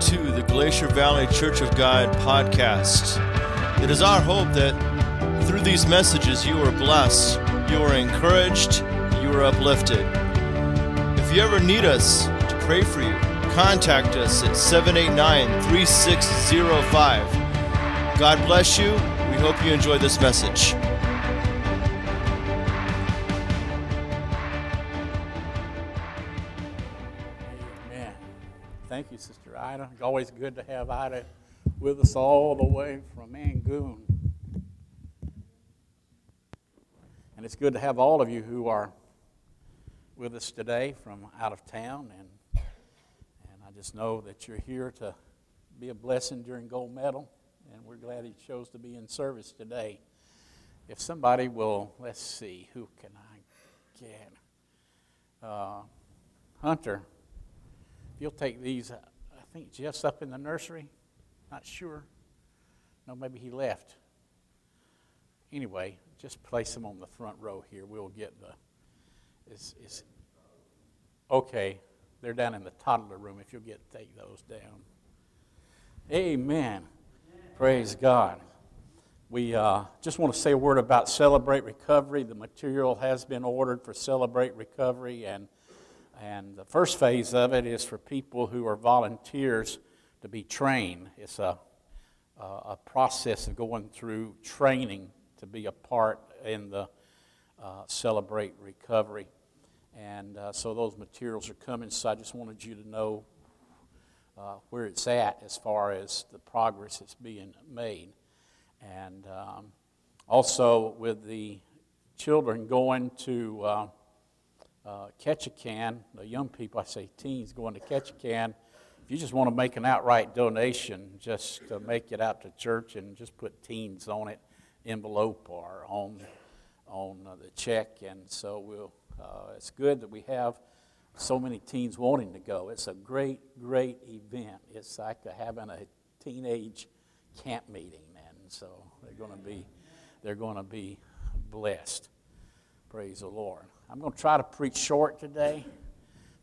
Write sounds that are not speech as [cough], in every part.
to the Glacier Valley Church of God podcast. It is our hope that through these messages you are blessed, you are encouraged, you are uplifted. If you ever need us to pray for you, contact us at 789 3605. God bless you. We hope you enjoy this message. Always good to have Ida with us all the way from Angoon. And it's good to have all of you who are with us today from out of town. And, and I just know that you're here to be a blessing during Gold Medal. And we're glad he chose to be in service today. If somebody will, let's see, who can I get? Uh, Hunter, if you'll take these, think Jeff's up in the nursery. Not sure. No, maybe he left. Anyway, just place them on the front row here. We'll get the. Is, is, okay, they're down in the toddler room. If you'll get take those down. Amen. Praise God. We uh, just want to say a word about Celebrate Recovery. The material has been ordered for Celebrate Recovery, and, and the first phase of it is for people who are volunteers to be trained. It's a, a, process of going through training to be a part in the uh, Celebrate Recovery. And uh, so those materials are coming, so I just wanted you to know uh, where it's at as far as the progress that's being made. And um, also with the children going to uh, uh, Ketchikan, the young people, I say teens going to Ketchikan, if you just want to make an outright donation, just to make it out to church and just put teens on it, envelope or on, on uh, the check. And so we'll, uh, it's good that we have so many teens wanting to go. It's a great, great event. It's like having a teenage camp meeting, and so they're going to be, they're going to be blessed. Praise the Lord. I'm going to try to preach short today.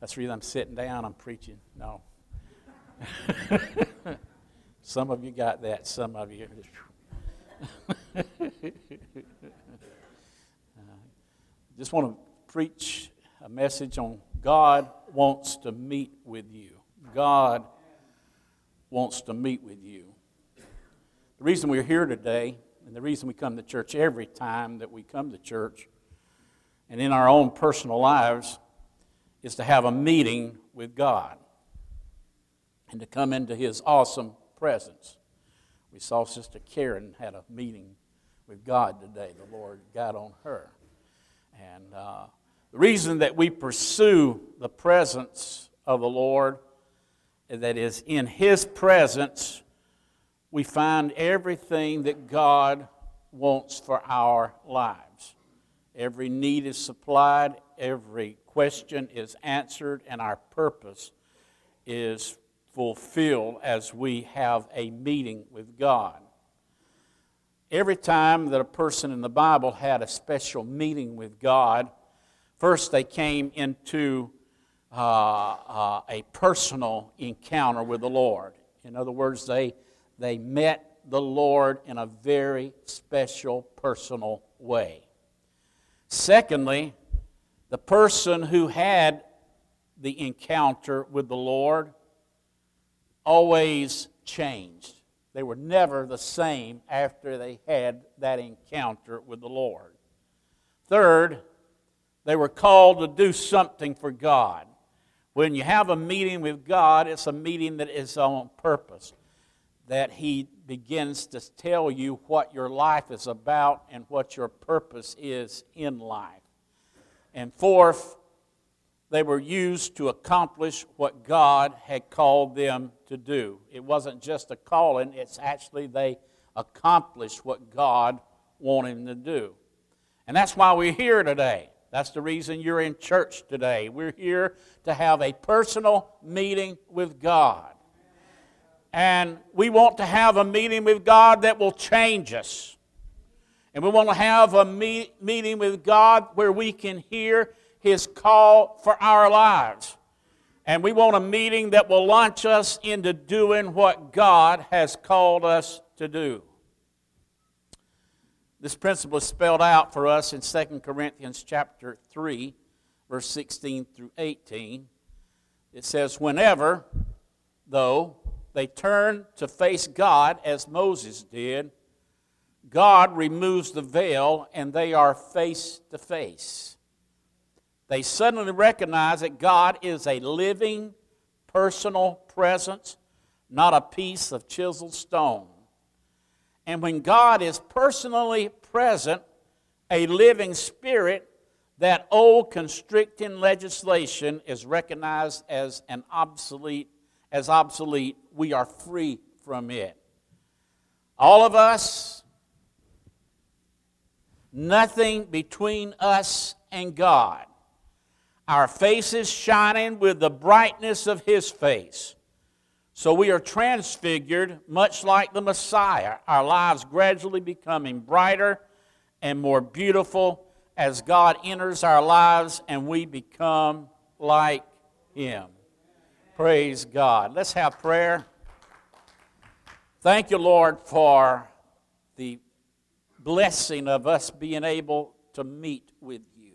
That's the reason I'm sitting down. I'm preaching. No. [laughs] some of you got that. Some of you. uh, [laughs] just want to preach a message on God wants to meet with you. God wants to meet with you. The reason we're here today, and the reason we come to church every time that we come to church, and in our own personal lives, is to have a meeting with God and to come into His awesome presence. We saw Sister Karen had a meeting with God today. The Lord got on her. And uh, the reason that we pursue the presence of the Lord, that is in His presence, we find everything that God wants for our lives. Every need is supplied, every question is answered, and our purpose is fulfilled as we have a meeting with God. Every time that a person in the Bible had a special meeting with God, first they came into uh, uh, a personal encounter with the Lord. In other words, they, they met the Lord in a very special, personal way. Secondly, the person who had the encounter with the Lord always changed. They were never the same after they had that encounter with the Lord. Third, they were called to do something for God. When you have a meeting with God, it's a meeting that is on purpose, that He begins to tell you what your life is about and what your purpose is in life. And fourth, they were used to accomplish what God had called them to do. It wasn't just a calling, it's actually they accomplished what God wanted them to do. And that's why we're here today. That's the reason you're in church today. We're here to have a personal meeting with God. And we want to have a meeting with God that will change us. And we want to have a meet, meeting with God where we can hear His call for our lives. And we want a meeting that will launch us into doing what God has called us to do. This principle is spelled out for us in 2 Corinthians chapter 3, verse 16 through 18. It says, Whenever, though, they turn to face God as Moses did, God removes the veil and they are face to face. They suddenly recognize that God is a living, personal presence, not a piece of chiseled stone. And when God is personally present, a living spirit, that old constricting legislation is recognized as an obsolete as obsolete we are free from it. All of us nothing between us and god. Our faces shining with the brightness of his face. So we are transfigured much like the messiah. Our lives gradually becoming brighter and more beautiful as God enters our lives and we become like Him. Praise God. Let's have prayer. Thank you, Lord, for the blessing of us being able to meet with you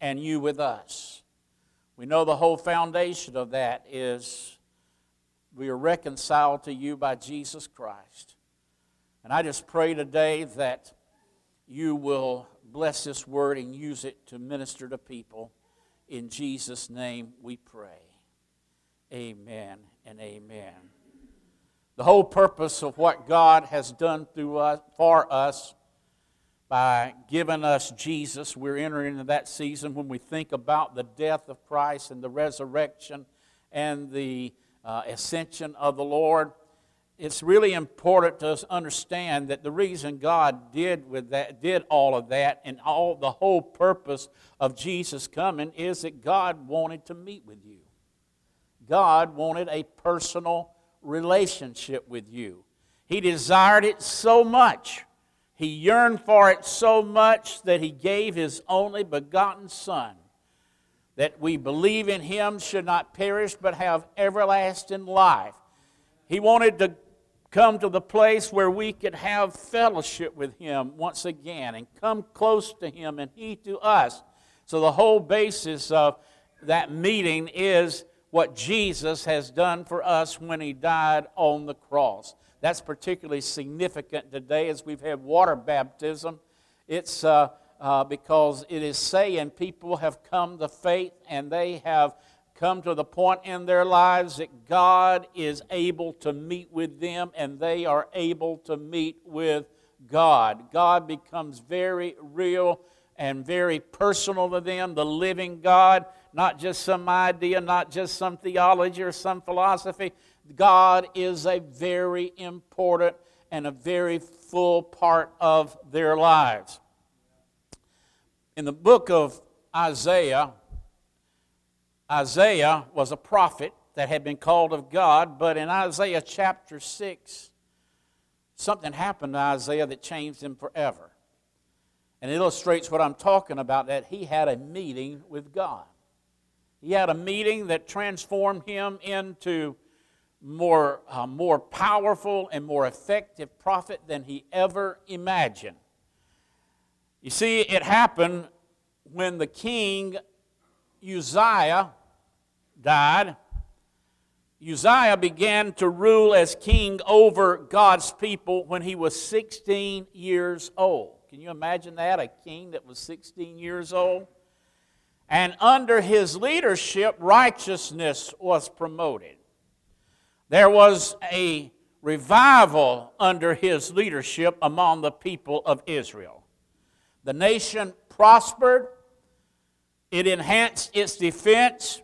and you with us. We know the whole foundation of that is we are reconciled to you by Jesus Christ. And I just pray today that you will bless this word and use it to minister to people. In Jesus' name we pray. Amen and amen. The whole purpose of what God has done through us, for us by giving us Jesus, we're entering into that season when we think about the death of Christ and the resurrection and the uh, ascension of the Lord it's really important to understand that the reason God did with that did all of that and all the whole purpose of Jesus coming is that God wanted to meet with you. God wanted a personal relationship with you. He desired it so much. He yearned for it so much that he gave his only begotten son that we believe in him should not perish but have everlasting life. He wanted to come to the place where we could have fellowship with Him once again and come close to Him and He to us. So, the whole basis of that meeting is what Jesus has done for us when He died on the cross. That's particularly significant today as we've had water baptism. It's uh, uh, because it is saying people have come to faith and they have come to the point in their lives that God is able to meet with them and they are able to meet with God. God becomes very real and very personal to them, the living God, not just some idea, not just some theology or some philosophy. God is a very important and a very full part of their lives. In the book of Isaiah, Isaiah was a prophet that had been called of God, but in Isaiah chapter 6, something happened to Isaiah that changed him forever. And it illustrates what I'm talking about that he had a meeting with God. He had a meeting that transformed him into more, uh, more powerful and more effective prophet than he ever imagined. You see, it happened when the king Uzziah died, Uzziah began to rule as king over God's people when he was 16 years old. Can you imagine that? A king that was 16 years old? And under his leadership, righteousness was promoted. There was a revival under his leadership among the people of Israel. The nation prospered, it enhanced its defense,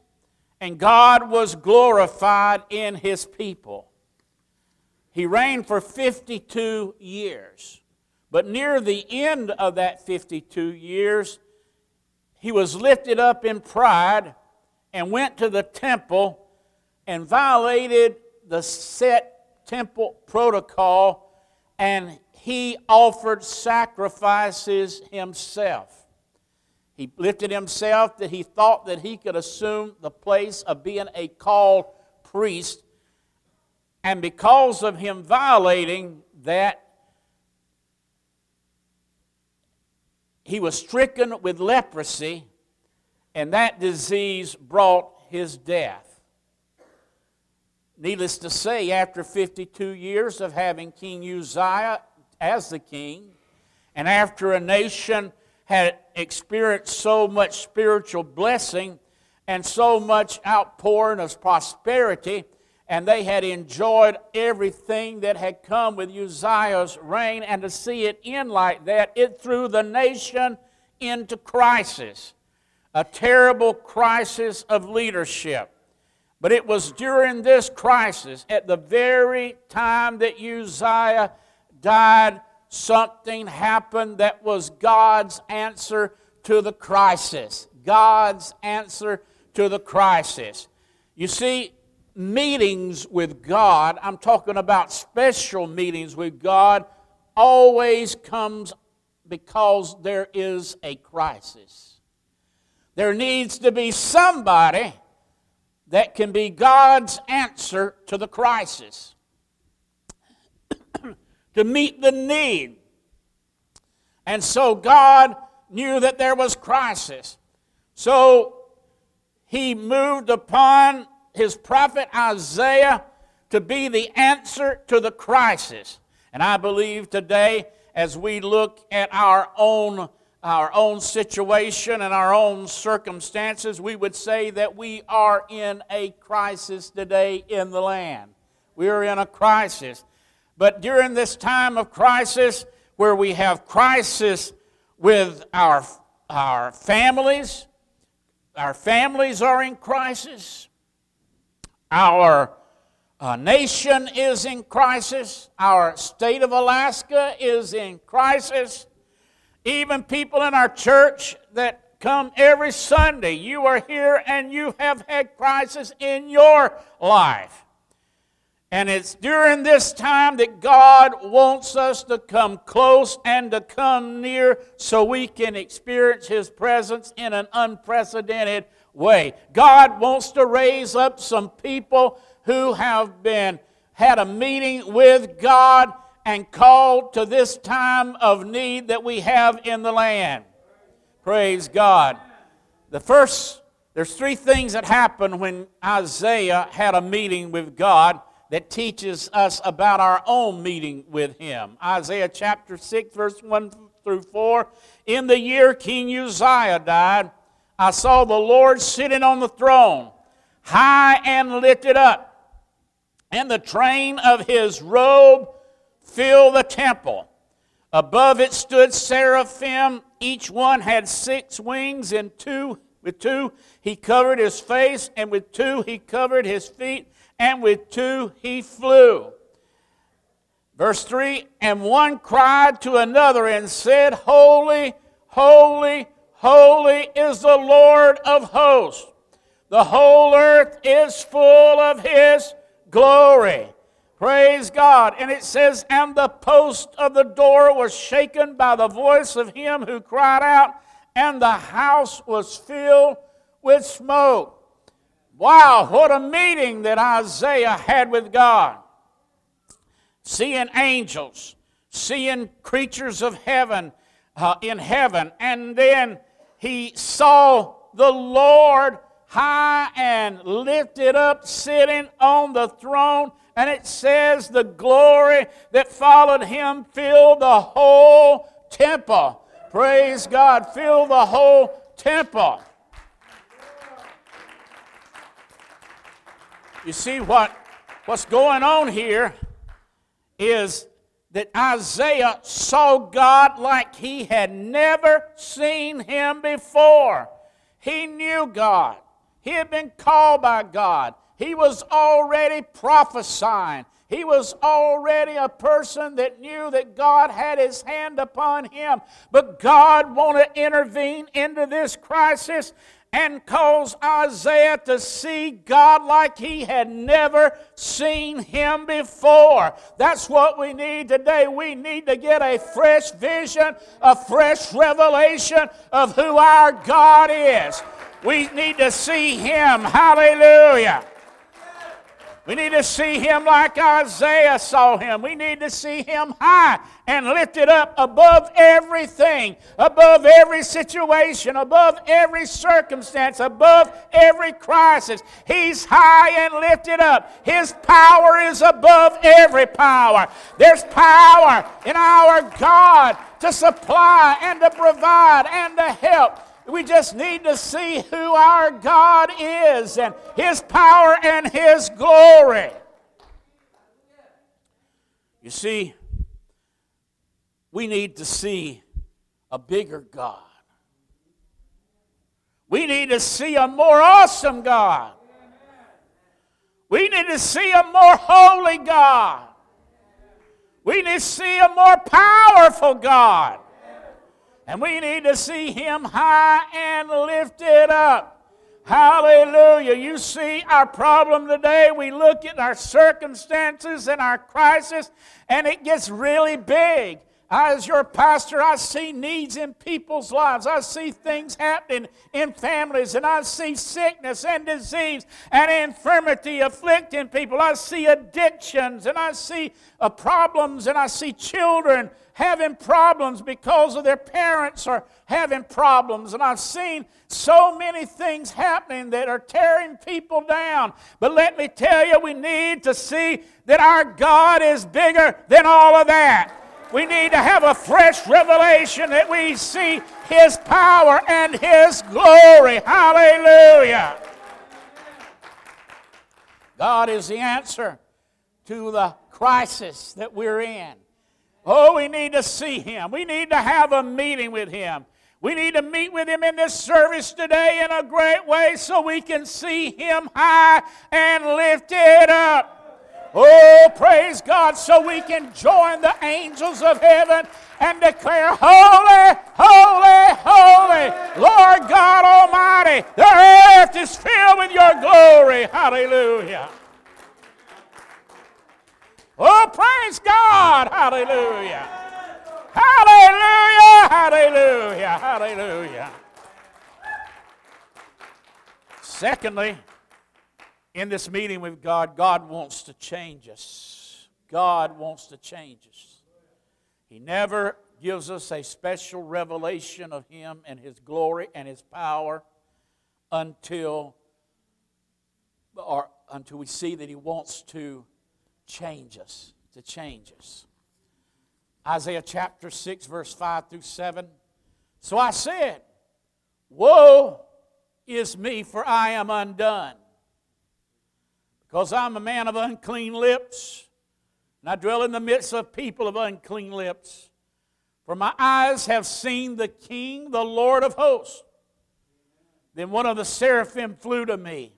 and God was glorified in his people. He reigned for 52 years. But near the end of that 52 years, he was lifted up in pride and went to the temple and violated the set temple protocol, and he offered sacrifices himself. He lifted himself that he thought that he could assume the place of being a called priest. And because of him violating that, he was stricken with leprosy, and that disease brought his death. Needless to say, after 52 years of having King Uzziah as the king, and after a nation had experienced so much spiritual blessing and so much outpouring of prosperity, and they had enjoyed everything that had come with Uzziah's reign, and to see it end like that, it threw the nation into crisis, a terrible crisis of leadership. But it was during this crisis, at the very time that Uzziah died, something happened that was God's answer to the crisis. God's answer to the crisis. You see, meetings with God, I'm talking about special meetings with God, always comes because there is a crisis. There needs to be somebody that can be God's answer to the crisis [clears throat] to meet the need. And so God knew that there was crisis. So he moved upon his prophet Isaiah to be the answer to the crisis. And I believe today, as we look at our own, our own situation and our own circumstances, we would say that we are in a crisis today in the land. We are in a crisis. But during this time of crisis, where we have crisis with our, our families, our families are in crisis, our uh, nation is in crisis, our state of Alaska is in crisis, even people in our church that come every Sunday, you are here and you have had crisis in your life. And it's during this time that God wants us to come close and to come near so we can experience His presence in an unprecedented way. God wants to raise up some people who have been had a meeting with God and called to this time of need that we have in the land. Praise God. The first there's three things that happened when Isaiah had a meeting with God that teaches us about our own meeting with Him. Isaiah chapter 6, verse 1 through 4. In the year King Uzziah died, I saw the Lord sitting on the throne, high and lifted up, and the train of his robe filled the temple. Above it stood seraphim, each one had six wings, and two with two he covered his face, and with two he covered his feet and with two he flew. Verse 3 And one cried to another and said, Holy, holy, holy is the Lord of hosts. The whole earth is full of his glory. Praise God. And it says, And the post of the door was shaken by the voice of him who cried out, and the house was filled with smoke. Wow, what a meeting that Isaiah had with God. Seeing angels, seeing creatures of heaven uh, in heaven, and then he saw the Lord high and lifted up, sitting on the throne. And it says the glory that followed him filled the whole temple. Praise God, filled the whole temple. You see, what, what's going on here is that Isaiah saw God like he had never seen him before. He knew God, he had been called by God, he was already prophesying. He was already a person that knew that God had his hand upon him. But God wanted to intervene into this crisis and cause Isaiah to see God like he had never seen him before. That's what we need today. We need to get a fresh vision, a fresh revelation of who our God is. We need to see him. Hallelujah. We need to see him like Isaiah saw him. We need to see him high and lifted up above everything, above every situation, above every circumstance, above every crisis. He's high and lifted up. His power is above every power. There's power in our God to supply and to provide and to help. We just need to see who our God is and His power and His glory. You see, we need to see a bigger God. We need to see a more awesome God. We need to see a more holy God. We need to see a more powerful God. And we need to see him high and lifted up. Hallelujah. You see our problem today. We look at our circumstances and our crisis, and it gets really big. As your pastor, I see needs in people's lives. I see things happening in families, and I see sickness and disease and infirmity afflicting people. I see addictions, and I see uh, problems, and I see children having problems because of their parents are having problems. And I've seen so many things happening that are tearing people down. But let me tell you, we need to see that our God is bigger than all of that. We need to have a fresh revelation that we see His power and His glory. Hallelujah. God is the answer to the crisis that we're in. Oh, we need to see Him. We need to have a meeting with Him. We need to meet with Him in this service today in a great way so we can see Him high and lifted up. Oh, praise God, so we can join the angels of heaven and declare, Holy, holy, holy, Lord God Almighty. The earth is filled with your glory. Hallelujah. Oh, praise God. Hallelujah. Hallelujah. Hallelujah. Hallelujah. Secondly, in this meeting with God, God wants to change us. God wants to change us. He never gives us a special revelation of Him and His glory and His power until, or until we see that He wants to change us, to change us. Isaiah chapter 6, verse 5 through 7. So I said, Woe is me, for I am undone because I'm a man of unclean lips, and I dwell in the midst of people of unclean lips. For my eyes have seen the King, the Lord of hosts. Then one of the seraphim flew to me,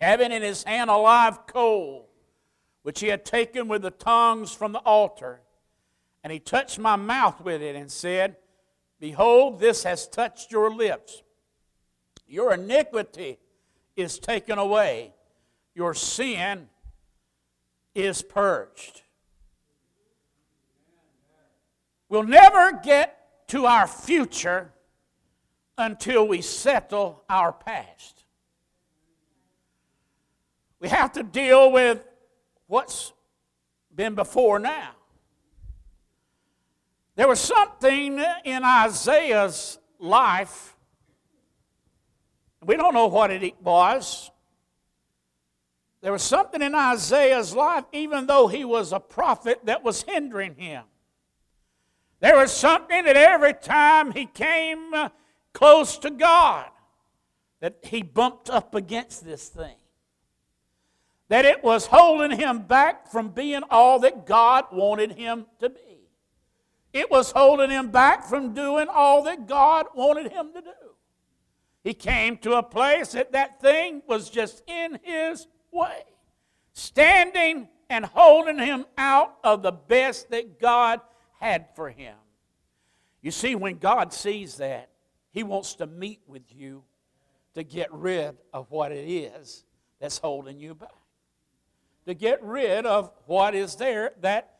having in his hand a live coal, which he had taken with the tongs from the altar. And he touched my mouth with it and said, Behold, this has touched your lips. Your iniquity is taken away your sin is purged. We'll never get to our future until we settle our past. We have to deal with what's been before now. There was something in Isaiah's life, we don't know what it was. There was something in Isaiah's life, even though he was a prophet, that was hindering him. There was something that every time he came uh, close to God, that he bumped up against this thing. That it was holding him back from being all that God wanted him to be. It was holding him back from doing all that God wanted him to do. He came to a place that that thing was just in his way, standing and holding him out of the best that God had for him. You see, when God sees that, he wants to meet with you to get rid of what it is that's holding you back. To get rid of what is there that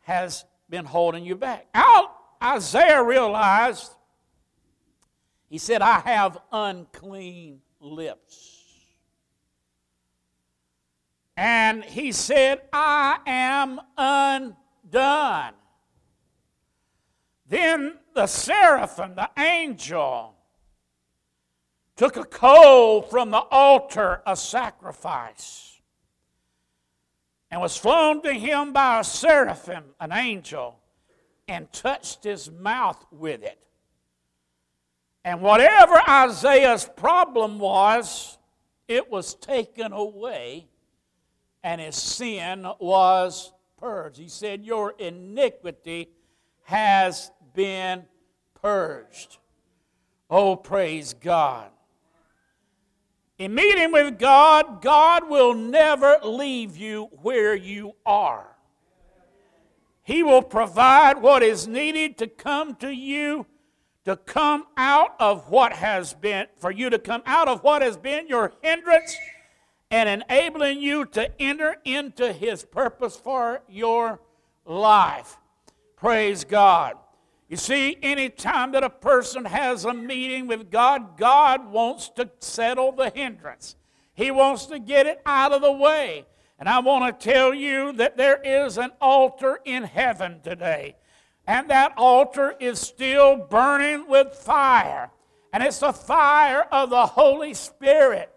has been holding you back. Isaiah realized, he said, I have unclean lips. And he said, I am undone. Then the seraphim, the angel, took a coal from the altar of sacrifice and was flown to him by a seraphim, an angel, and touched his mouth with it. And whatever Isaiah's problem was, it was taken away, and his sin was purged. He said, Your iniquity has been purged. Oh, praise God. In meeting with God, God will never leave you where you are. He will provide what is needed to come to you, to come out of what has been, for you to come out of what has been your hindrance and enabling you to enter into His purpose for your life. Praise God. You see, anytime that a person has a meeting with God, God wants to settle the hindrance. He wants to get it out of the way. And I want to tell you that there is an altar in heaven today. And that altar is still burning with fire. And it's the fire of the Holy Spirit.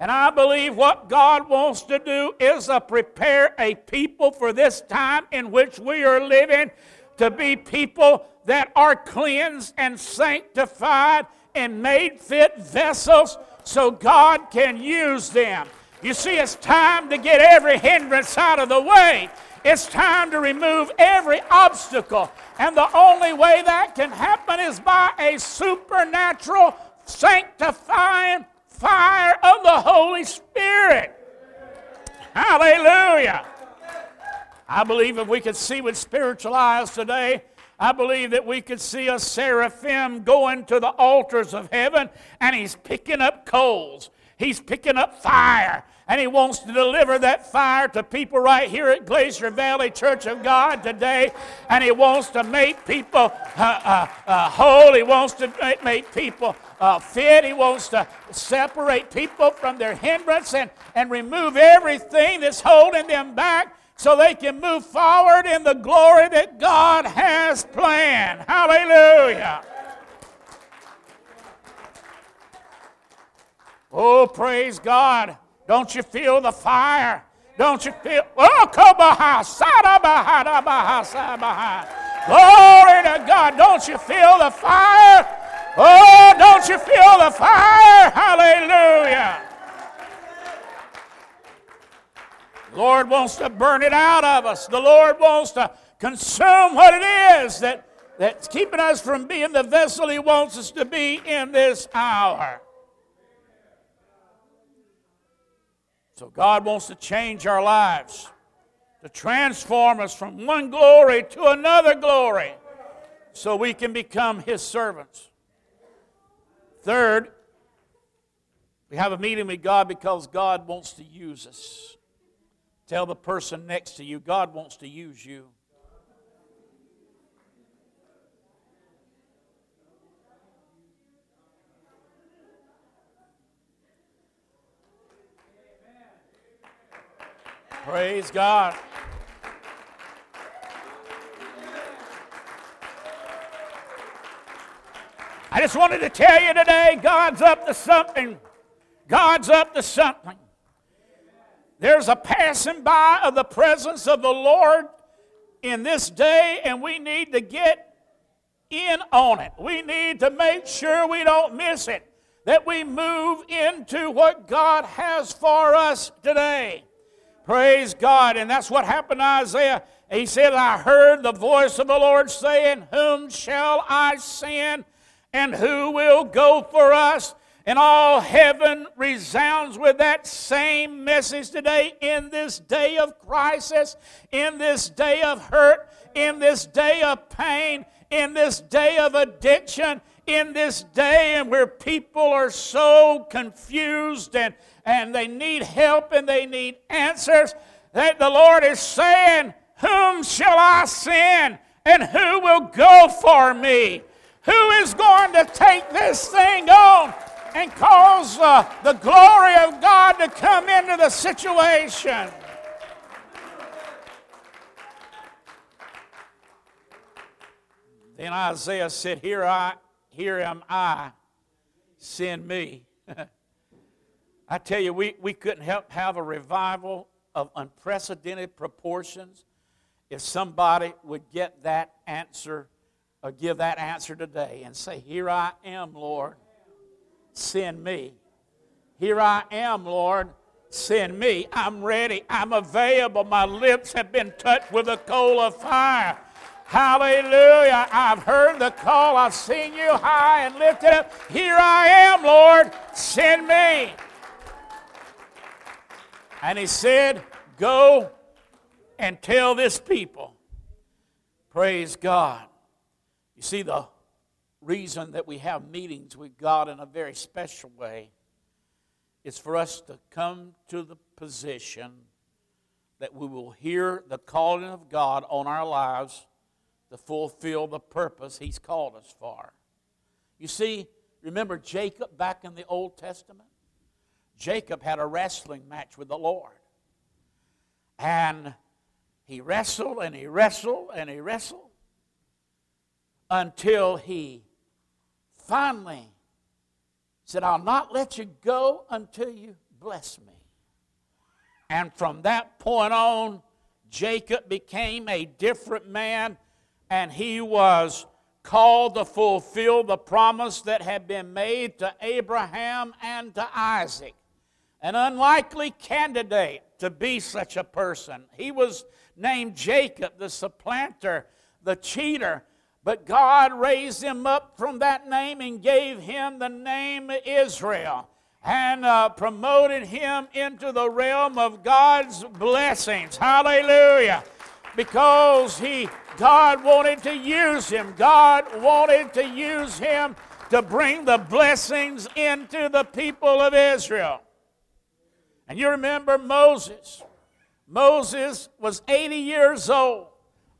And I believe what God wants to do is to prepare a people for this time in which we are living to be people that are cleansed and sanctified and made fit vessels so God can use them. You see, it's time to get every hindrance out of the way. It's time to remove every obstacle. And the only way that can happen is by a supernatural, sanctifying fire of the Holy Spirit. Hallelujah. I believe if we could see with spiritual eyes today, I believe that we could see a seraphim going to the altars of heaven and he's picking up coals. He's picking up fire and he wants to deliver that fire to people right here at Glacier Valley Church of God today. And he wants to make people uh, uh, uh, whole. He wants to make, people uh, fit. He wants to separate people from their hindrance and, and remove everything that's holding them back so they can move forward in the glory that God has planned. Hallelujah. Oh, praise God. Don't you feel the fire? Don't you feel? Oh? Glory to God. Don't you feel the fire? Oh, don't you feel the fire? Hallelujah. The Lord wants to burn it out of us. The Lord wants to consume what it is that, that's keeping us from being the vessel He wants us to be in this hour. So God wants to change our lives, to transform us from one glory to another glory, so we can become His servants. Third, we have a meeting with God because God wants to use us. Tell the person next to you, God wants to use you. Praise God. I just wanted to tell you today God's up to something. God's up to something. There's a passing by of the presence of the Lord in this day, and we need to get in on it. We need to make sure we don't miss it, that we move into what God has for us today. Praise God. And that's what happened to Isaiah. He said, I heard the voice of the Lord saying, Whom shall I send, and who will go for us? And all heaven resounds with that same message today in this day of crisis, in this day of hurt, in this day of pain, in this day of addiction, in this day and where people are so confused and, and they need help and they need answers, that the Lord is saying, Whom shall I send? And who will go for me? Who is going to take this thing on and cause uh, the glory of God to come into the situation? Then Isaiah said, Here I here am I, send me. [laughs] I tell you, we, we couldn't help have a revival of unprecedented proportions if somebody would get that answer or give that answer today and say, Here I am, Lord, send me. Here I am, Lord, send me. I'm ready. I'm available. My lips have been touched with a coal of fire. Hallelujah. I've heard the call. I've seen you high and lifted up. Here I am, Lord. Send me. And he said, Go and tell this people. Praise God. You see, the reason that we have meetings with God in a very special way is for us to come to the position that we will hear the calling of God on our lives to fulfill the purpose He's called us for. You see, remember Jacob back in the Old Testament? Jacob had a wrestling match with the Lord. And he wrestled and he wrestled and he wrestled until he finally said, I'll not let you go until you bless me. And from that point on, Jacob became a different man and he was called to fulfill the promise that had been made to Abraham and to Isaac. An unlikely candidate to be such a person. He was named Jacob, the supplanter, the cheater, but God raised him up from that name and gave him the name Israel and uh, promoted him into the realm of God's blessings. Hallelujah. Because he God wanted to use him. God wanted to use him to bring the blessings into the people of Israel. And you remember Moses. Moses was 80 years old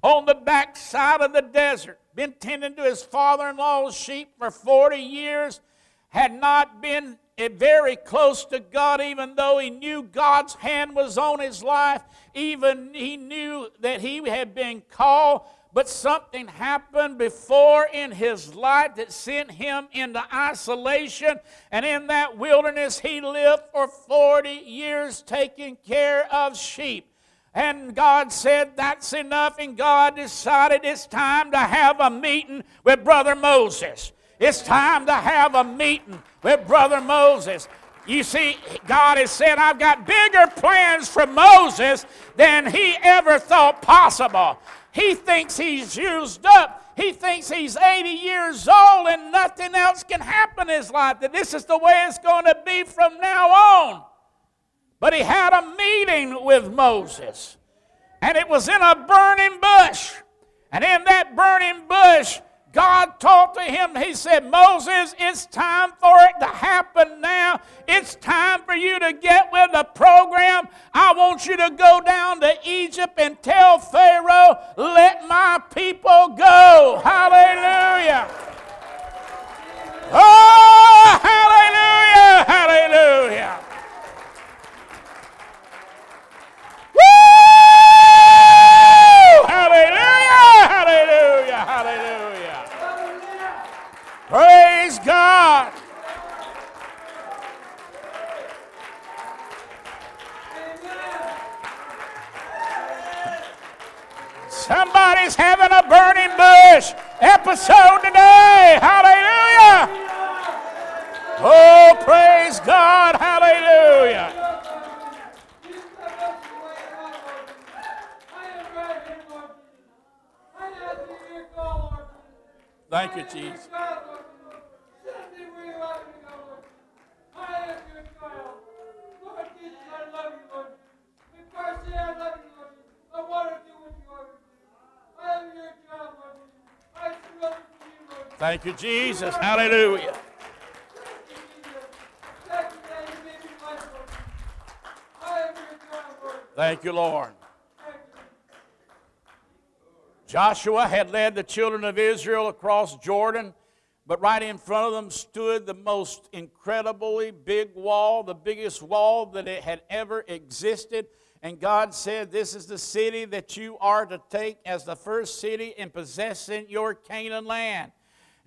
on the backside of the desert, been tending to his father in law's sheep for 40 years, had not been eh, very close to God, even though he knew God's hand was on his life, even he knew that he had been called. But something happened before in his life that sent him into isolation. And in that wilderness, he lived for 40 years taking care of sheep. And God said, That's enough. And God decided it's time to have a meeting with Brother Moses. It's time to have a meeting with Brother Moses. You see, God has said, I've got bigger plans for Moses than he ever thought possible. He thinks he's used up. He thinks he's 80 years old and nothing else can happen in his life, that this is the way it's going to be from now on. But he had a meeting with Moses, and it was in a burning bush. And in that burning bush, God talked to him. He said, Moses, it's time for it to happen now. It's time for you to get with the program. I want you to go down to Egypt and tell Pharaoh, let my people go. Hallelujah. Oh, hallelujah, hallelujah. Hallelujah. Praise God. Somebody's having a burning bush episode today. Hallelujah. Oh, praise God. Hallelujah. Thank you, Jesus. Thank you, Jesus. Hallelujah. Thank you, Lord. Joshua had led the children of Israel across Jordan, but right in front of them stood the most incredibly big wall, the biggest wall that it had ever existed. And God said, This is the city that you are to take as the first city in possessing your Canaan land.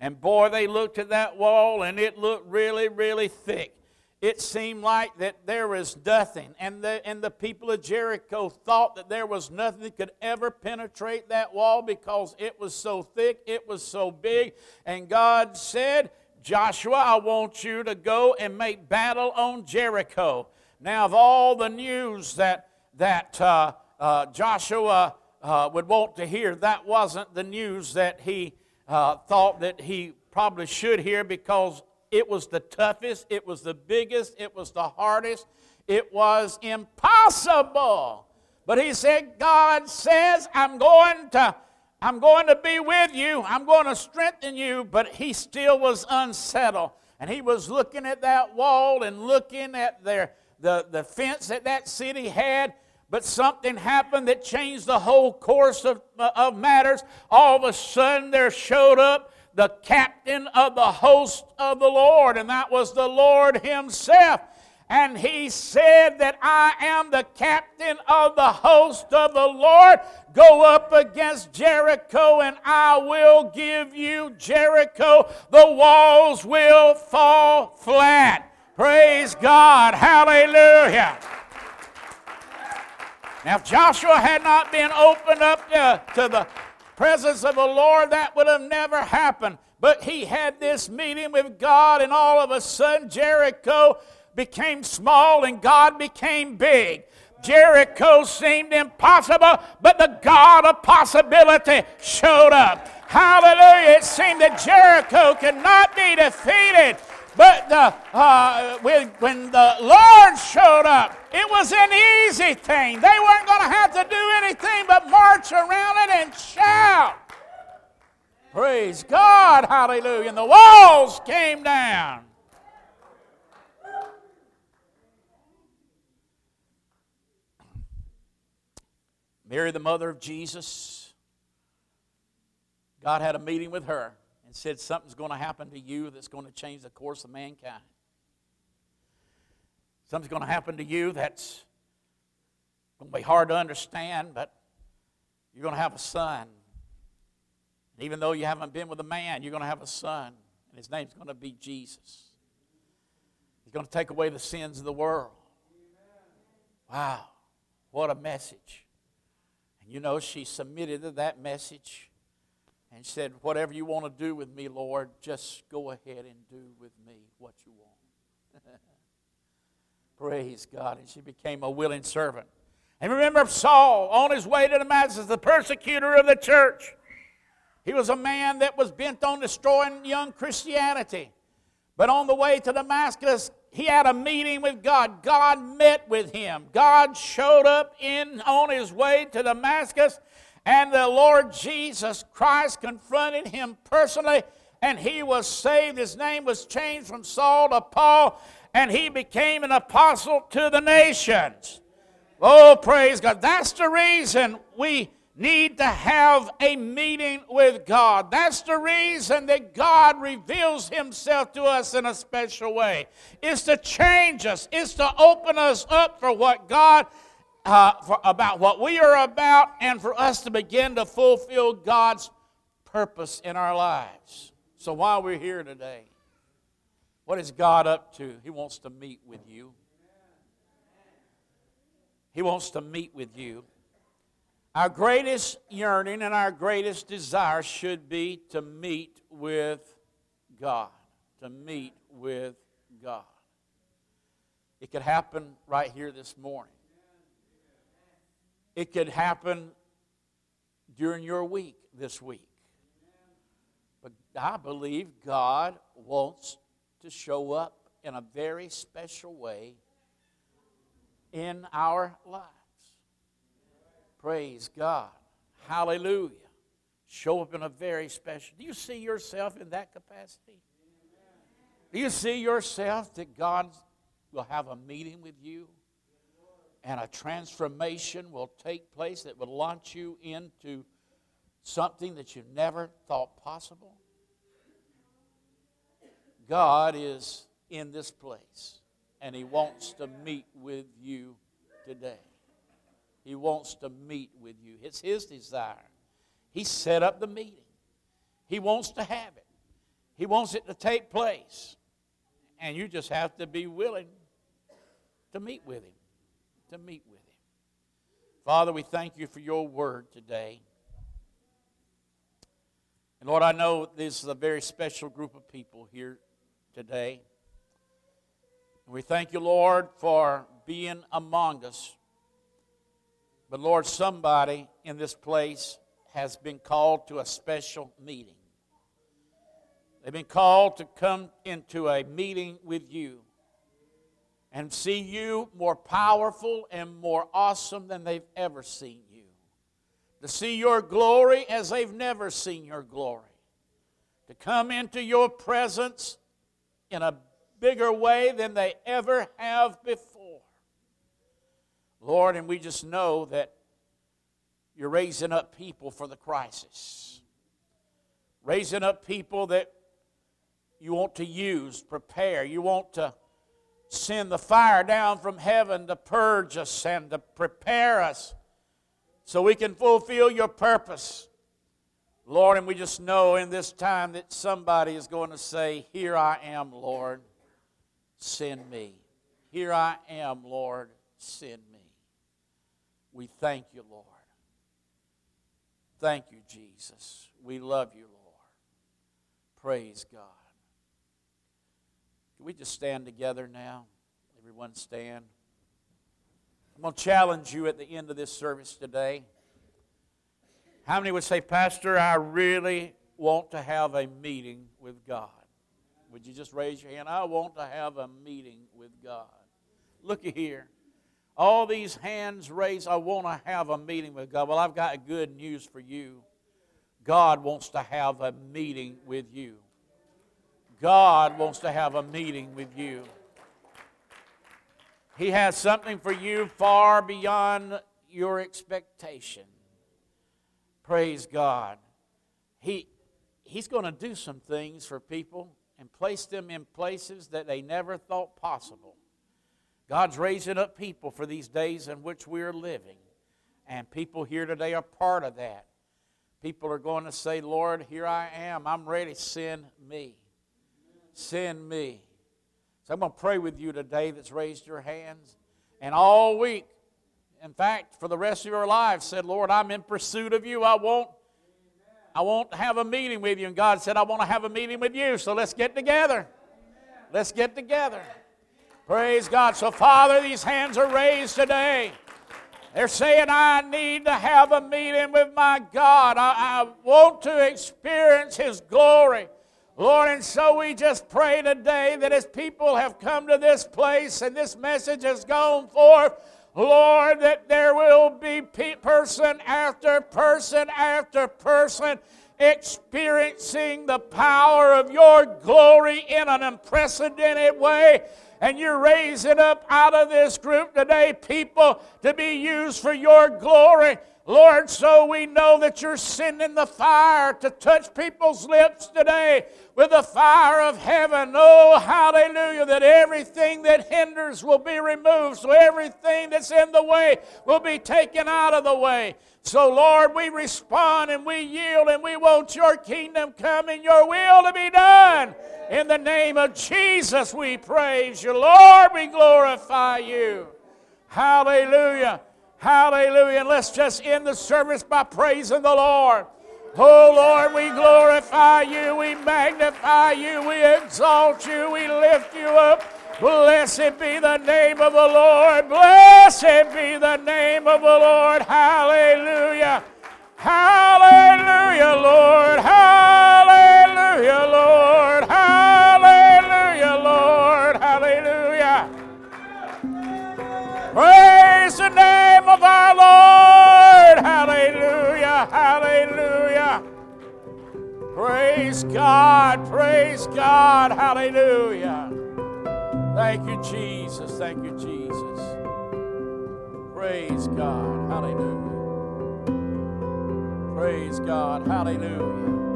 And boy, they looked at that wall and it looked really, really thick it seemed like that there was nothing. And the, and the people of Jericho thought that there was nothing that could ever penetrate that wall because it was so thick, it was so big. And God said, Joshua, I want you to go and make battle on Jericho. Now, of all the news that, that uh, uh, Joshua uh, would want to hear, that wasn't the news that he uh, thought that he probably should hear because it was the toughest, it was the biggest, it was the hardest, it was impossible. But he said, God says, I'm going to. I'm going to be with you. I'm going to strengthen you. But he still was unsettled. And he was looking at that wall and looking at their, the, the fence that that city had. But something happened that changed the whole course of, of matters. All of a sudden, there showed up the captain of the host of the Lord, and that was the Lord Himself. And he said that I am the captain of the host of the Lord. Go up against Jericho, and I will give you Jericho. The walls will fall flat. Praise God. Hallelujah. Now, if Joshua had not been opened up to, to the presence of the Lord, that would have never happened. But he had this meeting with God, and all of a sudden, Jericho became small and God became big. Jericho seemed impossible, but the God of possibility showed up. Hallelujah. It seemed that Jericho could not be defeated. But the, uh, when, when the Lord showed up, it was an easy thing. They weren't going to have to do anything but march around it and shout. Praise God. Hallelujah. And the walls came down. Mary, the mother of Jesus, God had a meeting with her and said, Something's going to happen to you that's going to change the course of mankind. Something's going to happen to you that's going to be hard to understand, but you're going to have a son. And even though you haven't been with a man, you're going to have a son, and his name's going to be Jesus. He's going to take away the sins of the world. Wow, what a message. And you know, she submitted to that message and said, Whatever you want to do with me, Lord, just go ahead and do with me what you want. [laughs] Praise God. And she became a willing servant. And remember Saul on his way to Damascus, the persecutor of the church. He was a man that was bent on destroying young Christianity. But on the way to Damascus, he had a meeting with God. God met with him. God showed up in on his way to Damascus and the Lord Jesus Christ confronted him personally, and he was saved. His name was changed from Saul to Paul, and he became an apostle to the nations. Oh, praise God. That's the reason we need to have a meeting with God. That's the reason that God reveals Himself to us in a special way. It's to change us, it's to open us up for what God uh, for, about what we are about and for us to begin to fulfill God's purpose in our lives. So while we're here today, what is God up to? He wants to meet with you. He wants to meet with you. Our greatest yearning and our greatest desire should be to meet with God. To meet with God. It could happen right here this morning. It could happen during your week this week. But I believe God wants to show up in a very special way in our lives. Praise God. Hallelujah. show up in a very special. Do you see yourself in that capacity? Do you see yourself that God will have a meeting with you and a transformation will take place that will launch you into something that you never thought possible? God is in this place and He wants to meet with you today. He wants to meet with you. It's His desire. He set up the meeting, He wants to have it, He wants it to take place. And you just have to be willing to meet with Him. To meet with Him. Father, we thank you for your word today. And Lord, I know this is a very special group of people here today. And we thank you, Lord, for being among us. But Lord, somebody in this place has been called to a special meeting. They've been called to come into a meeting with you and see you more powerful and more awesome than they've ever seen you. To see your glory as they've never seen your glory. To come into your presence in a bigger way than they ever have before. Lord, and we just know that you're raising up people for the crisis. Raising up people that you want to use, prepare. You want to send the fire down from heaven to purge us and to prepare us so we can fulfill your purpose. Lord, and we just know in this time that somebody is going to say, Here I am, Lord, send me. Here I am, Lord, send me. We thank you, Lord. Thank you, Jesus. We love you, Lord. Praise God. Can we just stand together now? Everyone stand. I'm going to challenge you at the end of this service today. How many would say, Pastor, I really want to have a meeting with God? Would you just raise your hand? I want to have a meeting with God. Look here. All these hands raised, I want to have a meeting with God. Well, I've got good news for you. God wants to have a meeting with you. God wants to have a meeting with you. He has something for you far beyond your expectation. Praise God. He, he's going to do some things for people and place them in places that they never thought possible. God's raising up people for these days in which we are living. And people here today are part of that. People are going to say, Lord, here I am. I'm ready. Send me. Send me. So I'm going to pray with you today that's raised your hands. And all week, in fact, for the rest of your life, said, Lord, I'm in pursuit of you. I won't, I won't have a meeting with you. And God said, I want to have a meeting with you. So let's get together. Let's get together. Praise God. So, Father, these hands are raised today. They're saying, I need to have a meeting with my God. I, I, want to experience His glory. Lord, and so we just pray today that as people have come to this place and this message has gone forth, Lord, that there will be person after person after person experiencing the power of your glory in an unprecedented way and you're raising up out of this group today people to be used for your glory. Lord, so we know that you're sending the fire to touch people's lips today with the fire of heaven. Oh, hallelujah, that everything that hinders will be removed, so everything that's in the way will be taken out of the way. So, Lord, we respond and we yield and we want your kingdom come and your will to be done. In the name of Jesus, we praise you. Lord, we glorify you. Hallelujah. Hallelujah. And let's just end the service by praising the Lord. Oh Lord, we glorify you, we magnify you, we exalt you, we lift you up. Blessed be the name of the Lord. Blessed be the name of the Lord. Hallelujah. Hallelujah, Lord. Hallelujah, Lord. Hallelujah, Praise the name of our Lord. Hallelujah. Hallelujah. Praise God, praise God, hallelujah. Thank you, Jesus, thank you, Jesus. Praise God, hallelujah. Praise God, hallelujah.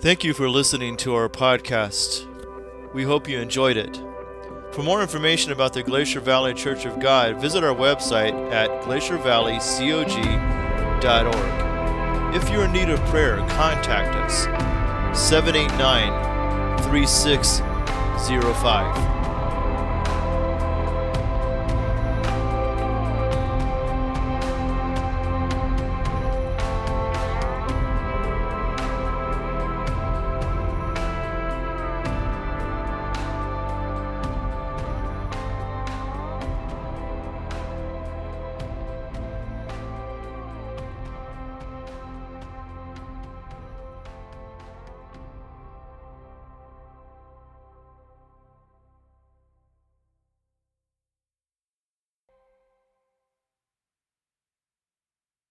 Thank you for listening to our podcast. We hope you enjoyed it. For more information about the Glacier Valley Church of God, visit our website at glaciervalleycog.org. If you're in need of prayer, contact us 789 3605.